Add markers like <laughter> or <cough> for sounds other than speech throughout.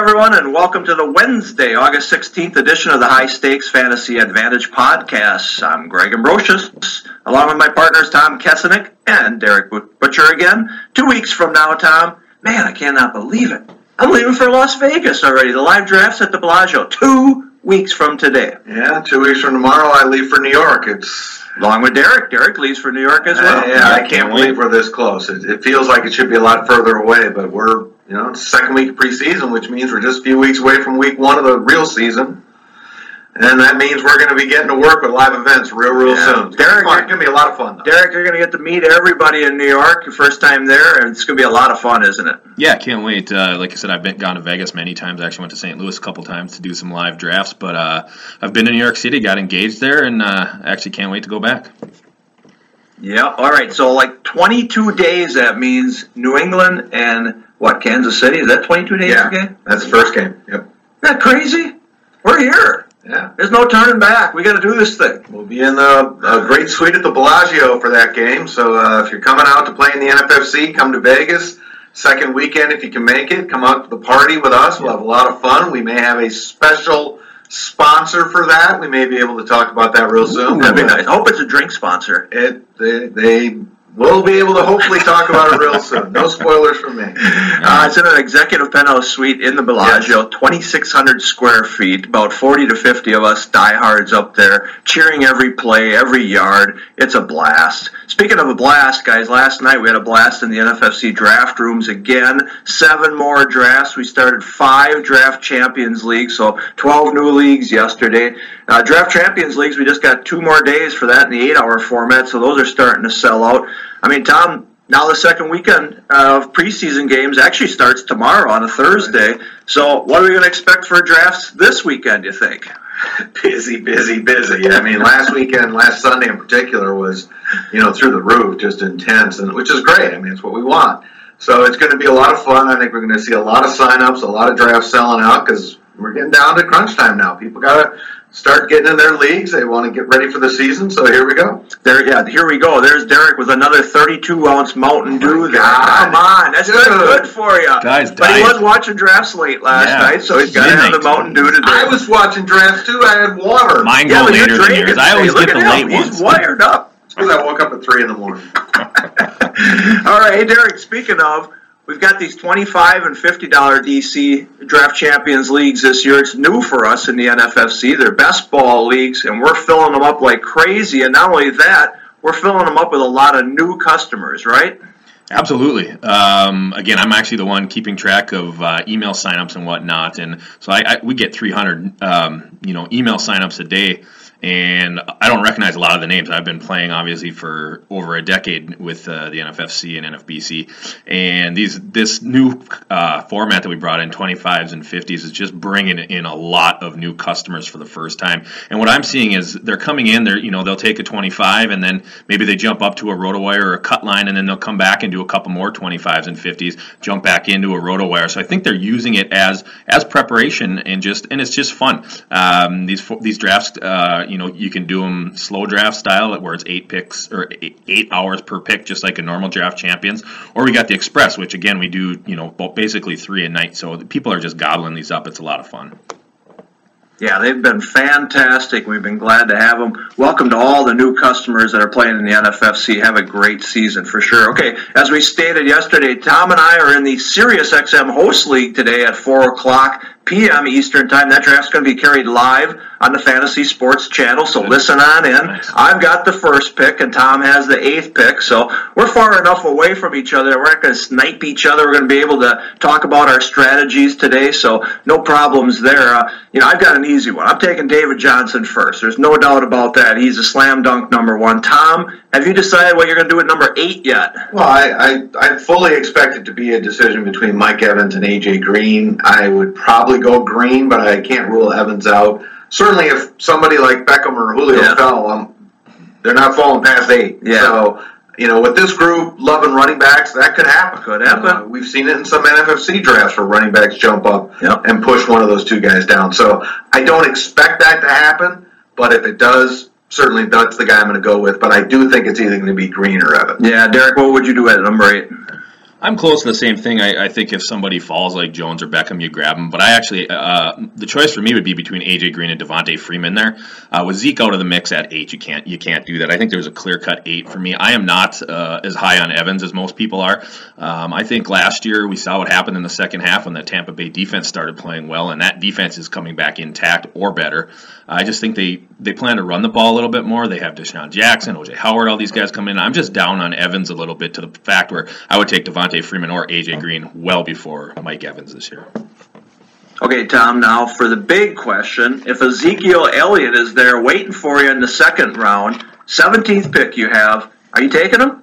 everyone, and welcome to the Wednesday, August 16th edition of the High Stakes Fantasy Advantage podcast. I'm Greg Ambrosius, along with my partners Tom Kessenich and Darik Butcher again. Two weeks from now, Tom, man, I cannot believe it. I'm leaving for Las Vegas already. The live draft's at the Bellagio. Two weeks from today. Yeah, two weeks from tomorrow, I leave for New York. It's along with Darik. Darik leaves for New York as well. Uh, yeah, I can't believe we're this close. It, it feels like it should be a lot further away, but we're you know, it's the second week of preseason, which means we're just a few weeks away from week one of the real season. And that means we're going to be getting to work with live events real, real yeah. soon. It's Darik, going to be a lot of fun. Though. Darik, you're going to get to meet everybody in New York your first time there, and it's going to be a lot of fun, isn't it? Yeah, can't wait. Uh, like I said, I've been gone to Vegas many times. I actually went to St. Louis a couple times to do some live drafts, but uh, I've been to New York City, got engaged there, and uh, actually can't wait to go back. Yeah. All right. So like 22 days. That means New England and what? Kansas City. Is that 22 days yeah, game? That's the first game. Yep. Isn't that crazy? We're here. Yeah. There's no turning back. We got to do this thing. We'll be in the great suite at the Bellagio for that game. So uh, if you're coming out to play in the NFFC, come to Vegas. Second weekend, if you can make it, come out to the party with us. We'll have a lot of fun. We may have a special sponsor for that. We may be able to talk about that real soon. Ooh, that'd be nice. I hope it's a drink sponsor. It they, they We'll be able to hopefully talk about it real soon. No spoilers from me. Uh, it's in an executive penthouse suite in the Bellagio, yes. 2,600 square feet. About 40 to 50 of us diehards up there, cheering every play, every yard. It's a blast. Speaking of a blast, guys, last night we had a blast in the NFFC draft rooms again. Seven more drafts. We started five draft champions leagues, so 12 new leagues yesterday. Uh, draft champions leagues, we just got two more days for that in the eight-hour format, so those are starting to sell out. I mean, Tom, now the second weekend of preseason games actually starts tomorrow on a Thursday. So what are we going to expect for drafts this weekend? You think? <laughs> busy, busy, busy. I mean, <laughs> last weekend, last Sunday in particular, was you know through the roof, just intense, and which is great. I mean, it's what we want. So it's going to be a lot of fun. I think we're going to see a lot of signups, a lot of drafts selling out because we're getting down to crunch time now. People got to start getting in their leagues. They want to get ready for the season. So here we go. There, yeah, here we go. There's Darik with another 32 ounce Mountain Dew. Oh there. Come on, that's good, good for you. Guys, but he was watching drafts late last yeah. night, so he's got to have the Mountain Dew today. I was watching drafts too. I had water. Mine go yeah, later than yours. I always get the late him. ones. He's wired up. because I woke up at three in the morning. <laughs> All right, hey Darik. Speaking of. We've got these 25 and $50 DC Draft Champions leagues this year. It's new for us in the NFFC. They're best ball leagues, and we're filling them up like crazy. And not only that, we're filling them up with a lot of new customers, right? Absolutely. Um, again, I'm actually the one keeping track of uh, email signups and whatnot, and so I, I we get 300, um, you know, email signups a day and I don't recognize a lot of the names. I've been playing obviously for over a decade with uh, the NFFC and NFBC, and these this new uh, format that we brought in 25s and 50s is just bringing in a lot of new customers for the first time. And what I'm seeing is they're coming in, they're you know they'll take a 25 and then maybe they jump up to a RotoWire or a cut line, and then they'll come back and do a couple more 25s and 50s, jump back into a RotoWire. So I think they're using it as as preparation and just and it's just fun. Um, these these drafts. Uh, you know you can do them slow draft style where it's eight picks or eight, hours per pick just like a normal draft champions or we got the express which again we do you know basically three a night so people are just gobbling these up it's a lot of fun yeah, they've been fantastic. We've been glad to have them. Welcome to all the new customers that are playing in the NFFC. Have a great season for sure. Okay, as we stated yesterday, Tom and I are in the SiriusXM Host League today at 4 o'clock p.m. Eastern Time. That draft's going to be carried live on the Fantasy Sports Channel, so listen on in. Nice. I've got the first pick, and Tom has the eighth pick, so we're far enough away from each other. We're not going to snipe each other. We're going to be able to talk about our strategies today, so no problems there. Uh, you know, I've got an easy one. I'm taking David Johnson first. There's no doubt about that. He's a slam dunk number one. Tom, have you decided what you're going to do at number eight yet? Well, I, I, I fully expect it to be a decision between Mike Evans and AJ Green. I would probably go Green, but I can't rule Evans out. Certainly, if somebody like Beckham or Julio yeah. fell, um, they're not falling past eight. Yeah. So, you know, with this group loving running backs, that could happen. Could happen. Uh, we've seen it in some NFFC drafts where running backs jump up yep. and push one of those two guys down. So I don't expect that to happen, but if it does, certainly that's the guy I'm going to go with. But I do think it's either going to be Green or Evans. Yeah, Darik, what would you do at number eight? I'm close to the same thing. I, I, think if somebody falls like Jones or Beckham, you grab them. But I actually, uh, the choice for me would be between AJ Green and Devonta Freeman. There, uh, with Zeke out of the mix at eight, you can't you can't do that. I think there's a clear cut eight for me. I am not uh, as high on Evans as most people are. Um, I think last year we saw what happened in the second half when the Tampa Bay defense started playing well, and that defense is coming back intact or better. I just think they they plan to run the ball a little bit more. They have DeSean Jackson, OJ Howard, all these guys come in. I'm just down on Evans a little bit to the fact where I would take Devonta Freeman or AJ Green well before Mike Evans this year. Okay, Tom, now for the big question. If Ezekiel Elliott is there waiting for you in the second round, 17th pick you have, are you taking him?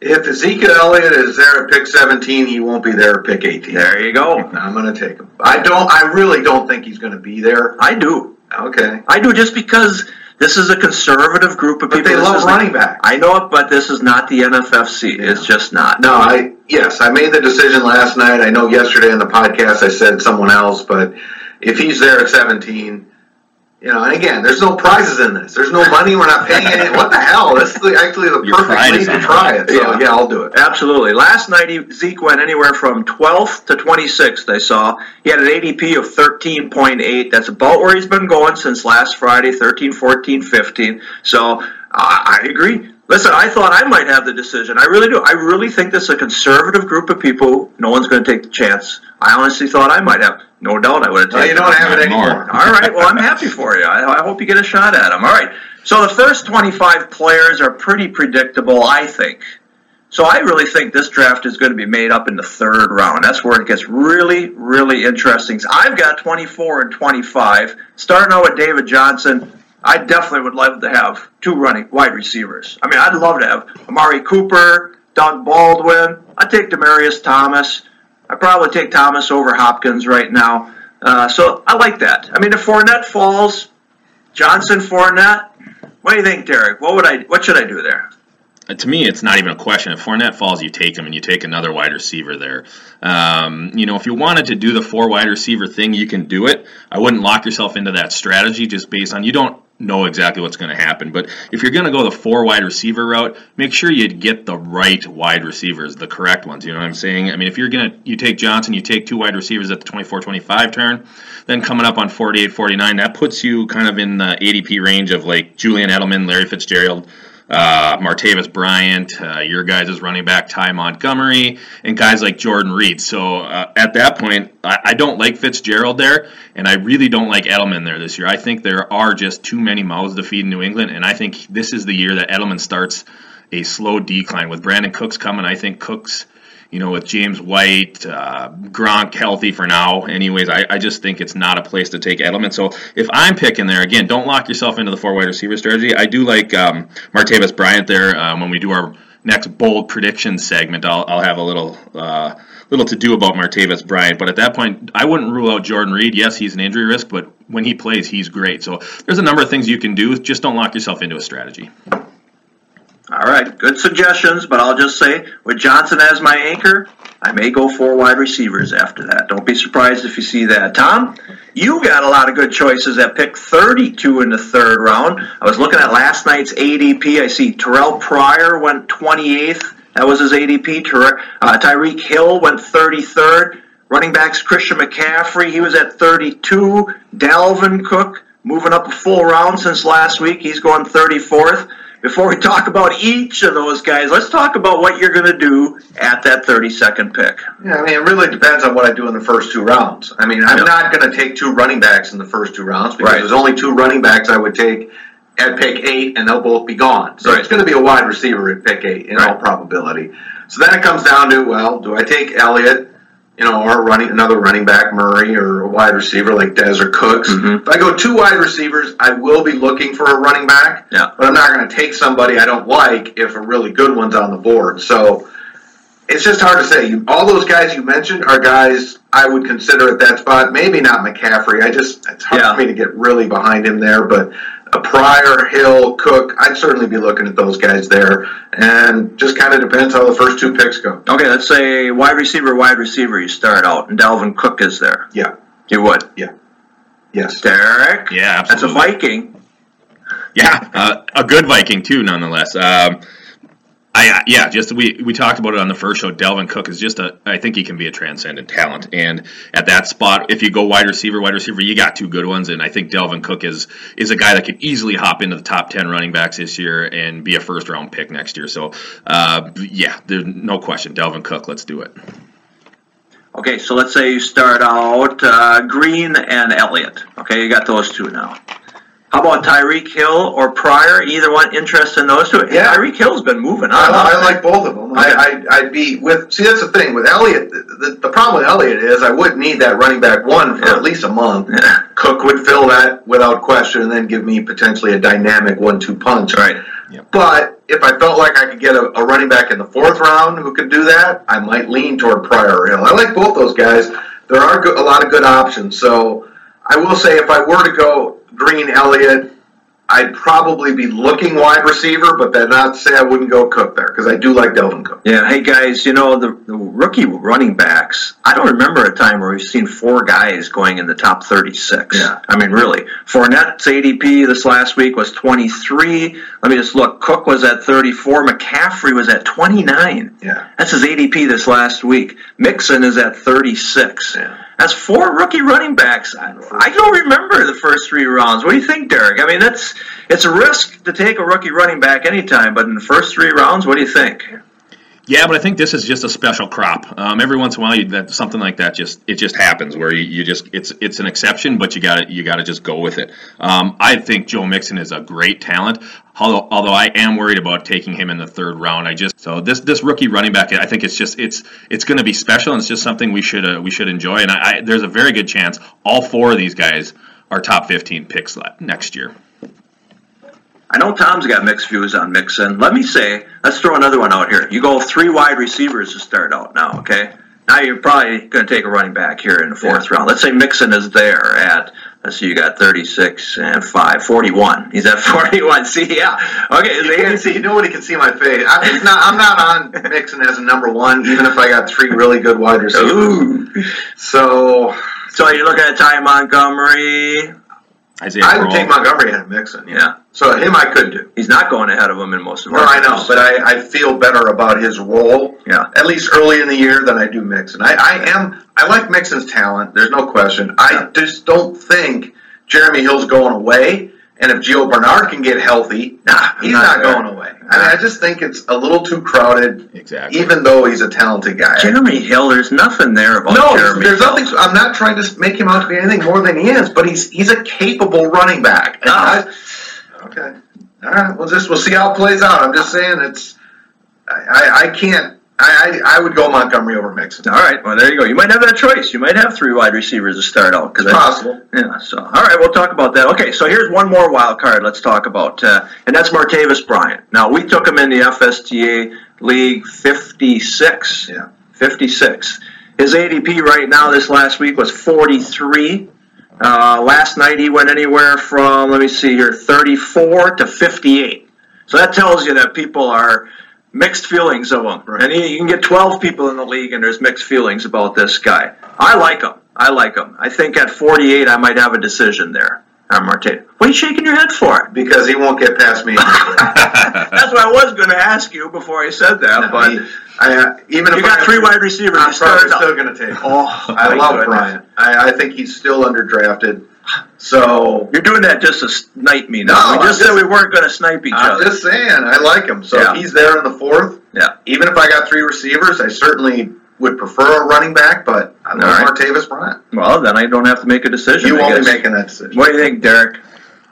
If Ezekiel Elliott is there at pick 17, he won't be there at pick 18. There you go. I'm going to take him. I don't. I really don't think he's going to be there. I do. Okay. I do just because this is a conservative group of but people. They love running back. I know it, but this is not the NFFC. Yeah. It's just not. No, I yes, I made the decision last night. I know yesterday on the podcast I said someone else, but if he's there at 17, you know, and again, there's no prizes in this. There's no money. We're not paying any. What the hell? This is actually the Your perfect way to try it. So, yeah. yeah, I'll do it. Absolutely. Last night, he, Zeke went anywhere from 12th to 26th, I saw. He had an ADP of 13.8. That's about where he's been going since last Friday, 13, 14, 15. So uh, I agree. Listen, I thought I might have the decision. I really do. I really think this is a conservative group of people. No one's going to take the chance. I honestly thought I might have. No doubt I would have taken well, you don't have it anymore. All right. Well, I'm happy for you. I, I hope you get a shot at them. All right. So the first 25 players are pretty predictable, I think. So I really think this draft is going to be made up in the third round. That's where it gets really, really interesting. So I've got 24 and 25. Starting out with David Johnson, I definitely would love to have two running wide receivers. I mean, I'd love to have Amari Cooper, Doug Baldwin. I'd take Demaryius Thomas. I'd probably take Thomas over Hopkins right now. Uh, so I like that. I mean, if Fournette falls, Johnson, Fournette. What do you think, Darik? What would I? What should I do there? Uh, to me, it's not even a question. If Fournette falls, you take him and you take another wide receiver there. Um, you know, if you wanted to do the four wide receiver thing, you can do it. I wouldn't lock yourself into that strategy just based on you don't know exactly what's going to happen. But if you're going to go the four wide receiver route, make sure you get the right wide receivers, the correct ones. You know what I'm saying? I mean, if you're going to you take Johnson, you take two wide receivers at the 24-25 turn, then coming up on 48-49, that puts you kind of in the ADP range of like Julian Edelman, Larry Fitzgerald uh, Martavis Bryant, uh, your guys is running back Ty Montgomery, and guys like Jordan Reed. So uh, at that point, I, I, don't like Fitzgerald there, and I really don't like Edelman there this year. I think there are just too many mouths to feed in New England, and I think this is the year that Edelman starts a slow decline. With Brandin Cooks coming, I think Cooks you know, with James White, uh, Gronk healthy for now. Anyways, I, I just think it's not a place to take Edelman. So if I'm picking there, again, don't lock yourself into the four wide receiver strategy. I do like um, Martavis Bryant there. Um, when we do our next bold prediction segment, I'll, I'll have a little. Uh, little to do about Martavis Bryant, but at that point, I wouldn't rule out Jordan Reed. Yes, he's an injury risk, but when he plays, he's great. So there's a number of things you can do. Just don't lock yourself into a strategy. All right, good suggestions, but I'll just say with Johnson as my anchor, I may go four wide receivers after that. Don't be surprised if you see that. Tom, you got a lot of good choices at pick 32 in the third round. I was looking at last night's ADP. I see Terrelle Pryor went 28th. That was his ADP. Uh, Tyreek Hill went 33rd. Running backs Christian McCaffrey, he was at 32. Dalvin Cook moving up a full round since last week. He's going 34th. Before we talk about each of those guys, let's talk about what you're going to do at that 32nd pick. Yeah, I mean, it really depends on what I do in the first two rounds. I mean, I'm not going to take two running backs in the first two rounds because Right. there's only two running backs I would take at pick eight, and they'll both be gone. So Right. it's going to be a wide receiver at pick eight in all probability. So then it comes down to, well, do I take Elliott, you know, or running another running back, Murray, or a wide receiver like Dez or Cooks? Mhm. If I go two wide receivers, I will be looking for a running back. Yeah. But I'm not going to take somebody I don't like if a really good one's on the board. So it's just hard to say. You, all those guys you mentioned are guys I would consider at that spot. Maybe not McCaffrey. I just it's hard Yeah. for me to get really behind him there. But a Pryor, Hill, Cook, I'd certainly be looking at those guys there. And just kind of depends how the first two picks go. Okay, let's say wide receiver, wide receiver, you start out, and Dalvin Cook is there. Yeah. You would. Yeah, yes. Darik? Yeah, absolutely. That's a. Viking. Yeah, uh, a good Viking too, nonetheless. Um, I yeah, just we we talked about it on the first show. Dalvin Cook is just a. I think he can be a transcendent talent, and at that spot, if you go wide receiver, wide receiver, you got two good ones, and I think Dalvin Cook is is a guy that could easily hop into the top ten running backs this year and be a first round pick next year. So uh, yeah, there's no question, Dalvin Cook. Let's do it. Okay, so let's say you start out uh, Green and Elliott. Okay, you got those two now. How about Tyreek Hill or Pryor? Either one interested in those two? Yeah. Tyreek Hill's been moving on. I, I like both of them. I, I, I'd be with. See, that's the thing with Elliott. The, the, the problem with Elliott is I would need that running back one for Yeah. at least a month. Yeah. Cook would fill that without question, and then give me potentially a dynamic one-two punch. Right. But if I felt like I could get a, a running back in the fourth round who could do that, I might lean toward Pryor or Hill. I like both those guys. There are go- a lot of good options. So I will say, if I were to go Green Elliott, I'd probably be looking wide receiver, but then not say I wouldn't go Cook there because I do like Dalvin Cook. Yeah, hey guys, you know, the, the rookie running backs, I don't remember a time where we've seen four guys going in the top 36. Yeah. I mean, really. Fournette's ADP this last week was 23. Let me just look. Cook was at 34. McCaffrey was at 29. Yeah. That's his ADP this last week. Mixon is at 36. Yeah. That's four rookie running backs. I, I don't remember the first three rounds. What do you think, Darik? I mean, that's it's a risk to take a rookie running back anytime, but in the first three rounds, what do you think? Yeah, but I think this is just a special crop. Um, every once in a while, you, that something like that just it just happens where you, you just it's it's an exception, but you got you got to just go with it. Um, I think Joe Mixon is a great talent. Although, although I am worried about taking him in the third round, I just so this this rookie running back, I think it's just it's it's going to be special, and it's just something we should uh, we should enjoy. And I, I, there's a very good chance all four of these guys are top 15 picks next year. I know Tom's got mixed views on Mixon. Let me say, let's throw another one out here. You go three wide receivers to start out now, okay? Now you're probably going to take a running back here in the fourth round. Let's say Mixon is there at, let's see, you got 36 and 5, 41. He's at <laughs> 41. See, yeah. Okay, You can't see. Nobody can see my face. I'm not. I'm not on Mixon as a number one, even if I got three really good wide receivers. Ooh. So So you're looking at Ty Montgomery. Isaiah I would Crowell. take Montgomery ahead of Mixon. Yeah. So him I could do. He's not going ahead of him in most of No, our I know, games. but I, I feel better about his role. Yeah. At least early in the year than I do Mixon. I, I am. I like Mixon's talent. There's no question. I just don't think Jeremy Hill's going away. And if Gio Bernard can get healthy, Nah, he's not not, going away. I mean, I just think it's a little too crowded. Exactly. Even though he's a talented guy. Jeremy Hill, there's nothing there about No, Jeremy there's Hill. nothing. I'm not trying to make him out to be anything more than he is, but he's he's a capable running back. And Ah. I- okay, all right. We'll just we'll see how it plays out. I'm just saying it's. I, I, I can't. I, I I would go Montgomery over Mixon. All right, well there you go. You might have that choice. You might have three wide receivers to start out because It's possible. Yeah. So all right, we'll talk about that. Okay, so here's one more wild card. Let's talk about, uh, and that's Martavis Bryant. Now we took him in the FSTA League 56. Yeah. 56. His ADP right now this last week was 43. Uh, last night he went anywhere from let me see here 34 to 58. So that tells you that people are mixed feelings of him. Right. And he, you can get 12 people in the league and there's mixed feelings about this guy. I like him. I like him. I think at 48 I might have a decision there. I'm Marte. What are you shaking your head for? because he won't get past me. <laughs> That's what I was going to ask you before I said that. No, but he- I, uh, even if you got I, three wide receivers. I'm to start probably out. still going to take. <laughs> him. Oh, I love goodness. Bryant. I, I think he's still underdrafted. So You're doing that just to snipe me. No, No, we I'm just said we weren't going to snipe each other. I'm just saying, I like him. So Yeah. if he's there in the fourth, Yeah. even if I got three receivers, I certainly would prefer a running back, but I love All right. Martavis Bryant. Well, then I don't have to make a decision. You I won't be making that decision. What do you think, Darik?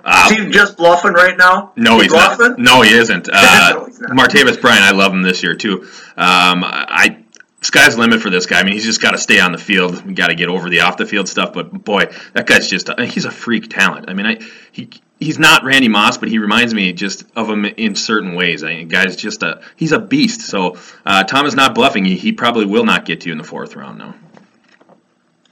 Uh, Is he just bluffing right now? No, He he's not. bluffing? No, he isn't. <laughs> Uh, No, he's not. Martavis Bryant, I love him this year too. Um, I sky's the limit for this guy. I mean, he's just got to stay on the field. We got to get over the off the field stuff. But boy, that guy's just he's a freak talent. I mean, I he. He's not Randy Moss, but he reminds me just of him in certain ways. I mean, guy's just a he's a beast. So uh, Tom is not bluffing. He, he probably will not get to you in the fourth round. No.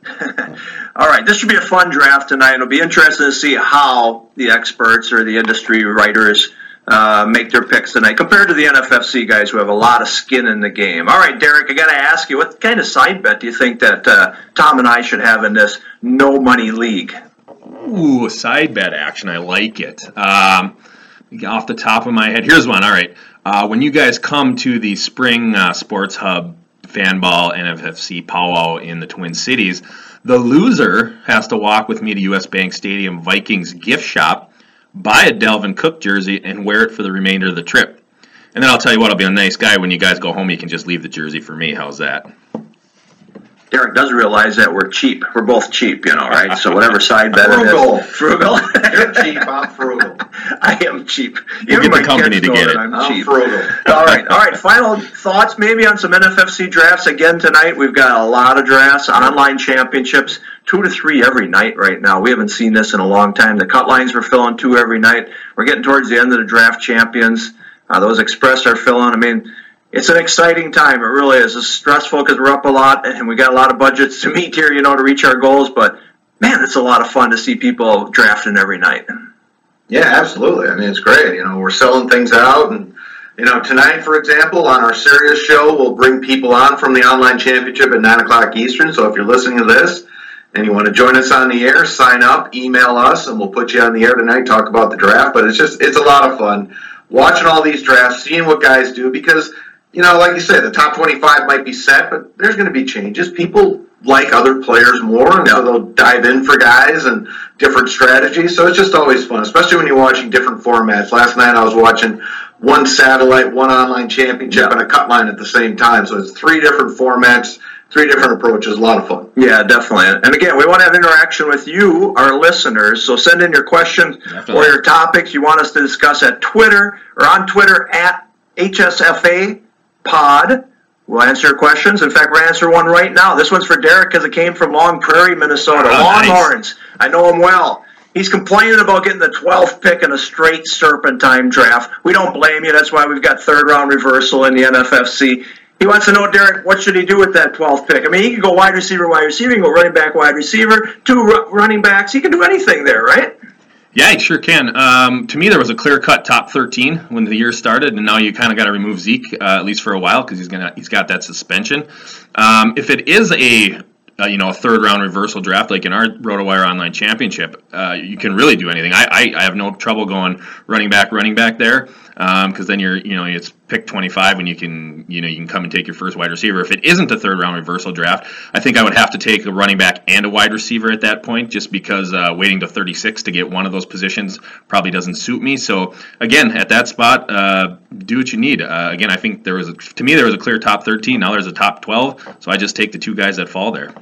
<laughs> All right, this should be a fun draft tonight. It'll be interesting to see how the experts or the industry writers uh, make their picks tonight compared to the NFFC guys who have a lot of skin in the game. All right, Darik, I got to ask you, what kind of side bet do you think that uh, Tom and I should have in this no money league? Ooh, side bet action. I like it. Um, off the top of my head, here's one. All right. Uh, when you guys come to the Spring uh, Sports Hub Fanball NFFC powwow in the Twin Cities, the loser has to walk with me to US Bank Stadium Vikings gift shop, buy a Dalvin Cook jersey, and wear it for the remainder of the trip. And then I'll tell you what, I'll be a nice guy. When you guys go home, you can just leave the jersey for me. How's that? Darik does realize that we're cheap. We're both cheap, you know, right? So whatever <laughs> side bet Frugal. it is, frugal. You're cheap. I'm frugal. <laughs> I am cheap. We'll get the my company kids to get it. I'm I'm cheap. frugal. <laughs> all right, all right. Final thoughts, maybe on some NFFC drafts again tonight. We've got a lot of drafts, online championships, two to three every night right now. We haven't seen this in a long time. The cut lines we're filling two every night. We're getting towards the end of the draft champions. Uh, those express are filling. I mean, it's an exciting time. It really is. It's stressful because we're up a lot and we got a lot of budgets to <laughs> meet here, you know, to reach our goals. But man, it's a lot of fun to see people drafting every night. Yeah, absolutely. I mean, it's great. You know, we're selling things out, and you know, tonight, for example, on our Sirius show, we'll bring people on from the online championship at nine o'clock Eastern. So if you're listening to this and you want to join us on the air, sign up, email us, and we'll put you on the air tonight. Talk about the draft. But it's just it's a lot of fun watching all these drafts, seeing what guys do because. You know, like you said, the top 25 might be set, but there's going to be changes. People like other players more, and so they'll dive in for guys and different strategies. So it's just always fun, especially when you're watching different formats. Last night I was watching one satellite, one online championship, and a cut line at the same time. So it's three different formats, three different approaches. A lot of fun. Yeah, definitely. And again, we want to have interaction with you, our listeners. So send in your questions Definitely. or your topics you want us to discuss at Twitter or on Twitter at HSFA Pod. We'll answer your questions. In fact, we're answering one right now. This one's for Darik because it came from Long Prairie, Minnesota. Oh, nice. Longhorns. I know him well. He's complaining about getting the 12th pick in a straight serpentine draft. We don't blame you. That's why we've got third round reversal in the NFFC. He wants to know, Darik, what should he do with that 12th pick? I mean, he could go wide receiver, wide receiver. He can go running back, wide receiver, two ru- running backs. He can do anything there, right? Yeah, he sure can. Um, to me, there was a clear cut top 13 when the year started, and now you kind of got to remove Zeke uh, at least for a while because he's gonna he's got that suspension. Um, if it is a uh, you know a third round reversal draft like in our RotoWire Online Championship, uh, you can really do anything. I, I, I have no trouble going running back, running back there because then you're you know it's pick 25 when you can you know you can come and take your first wide receiver. If it isn't a third round reversal draft, I think I would have to take a running back and a wide receiver at that point, just because uh, waiting to 36 to get one of those positions probably doesn't suit me. So again, at that spot, uh, do what you need. Uh, again, I think there was a, to me there was a clear top 13. Now there's a top 12, so I just take the two guys that fall there.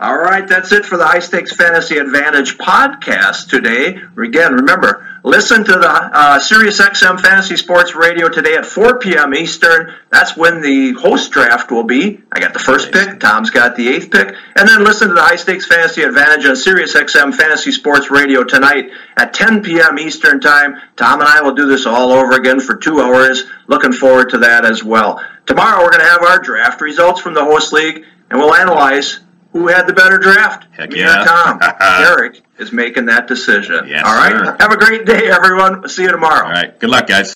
All right, that's it for the High Stakes Fantasy Advantage podcast today. Again, remember, listen to the uh, Sirius XM Fantasy Sports Radio today at 4 p.m. Eastern. That's when the host draft will be. I got the first pick, Tom's got the eighth pick, and then listen to the High Stakes Fantasy Advantage on Sirius XM Fantasy Sports Radio tonight at 10 p.m. Eastern Time. Tom and I will do this all over again for two hours. Looking forward to that as well. Tomorrow we're going to have our draft results from the host league, and we'll analyze who had the better draft? Heck Me yeah. or Tom? <laughs> Darik is making that decision. Yes, All right. sir. Have a great day, everyone. See you tomorrow. All right, good luck, guys.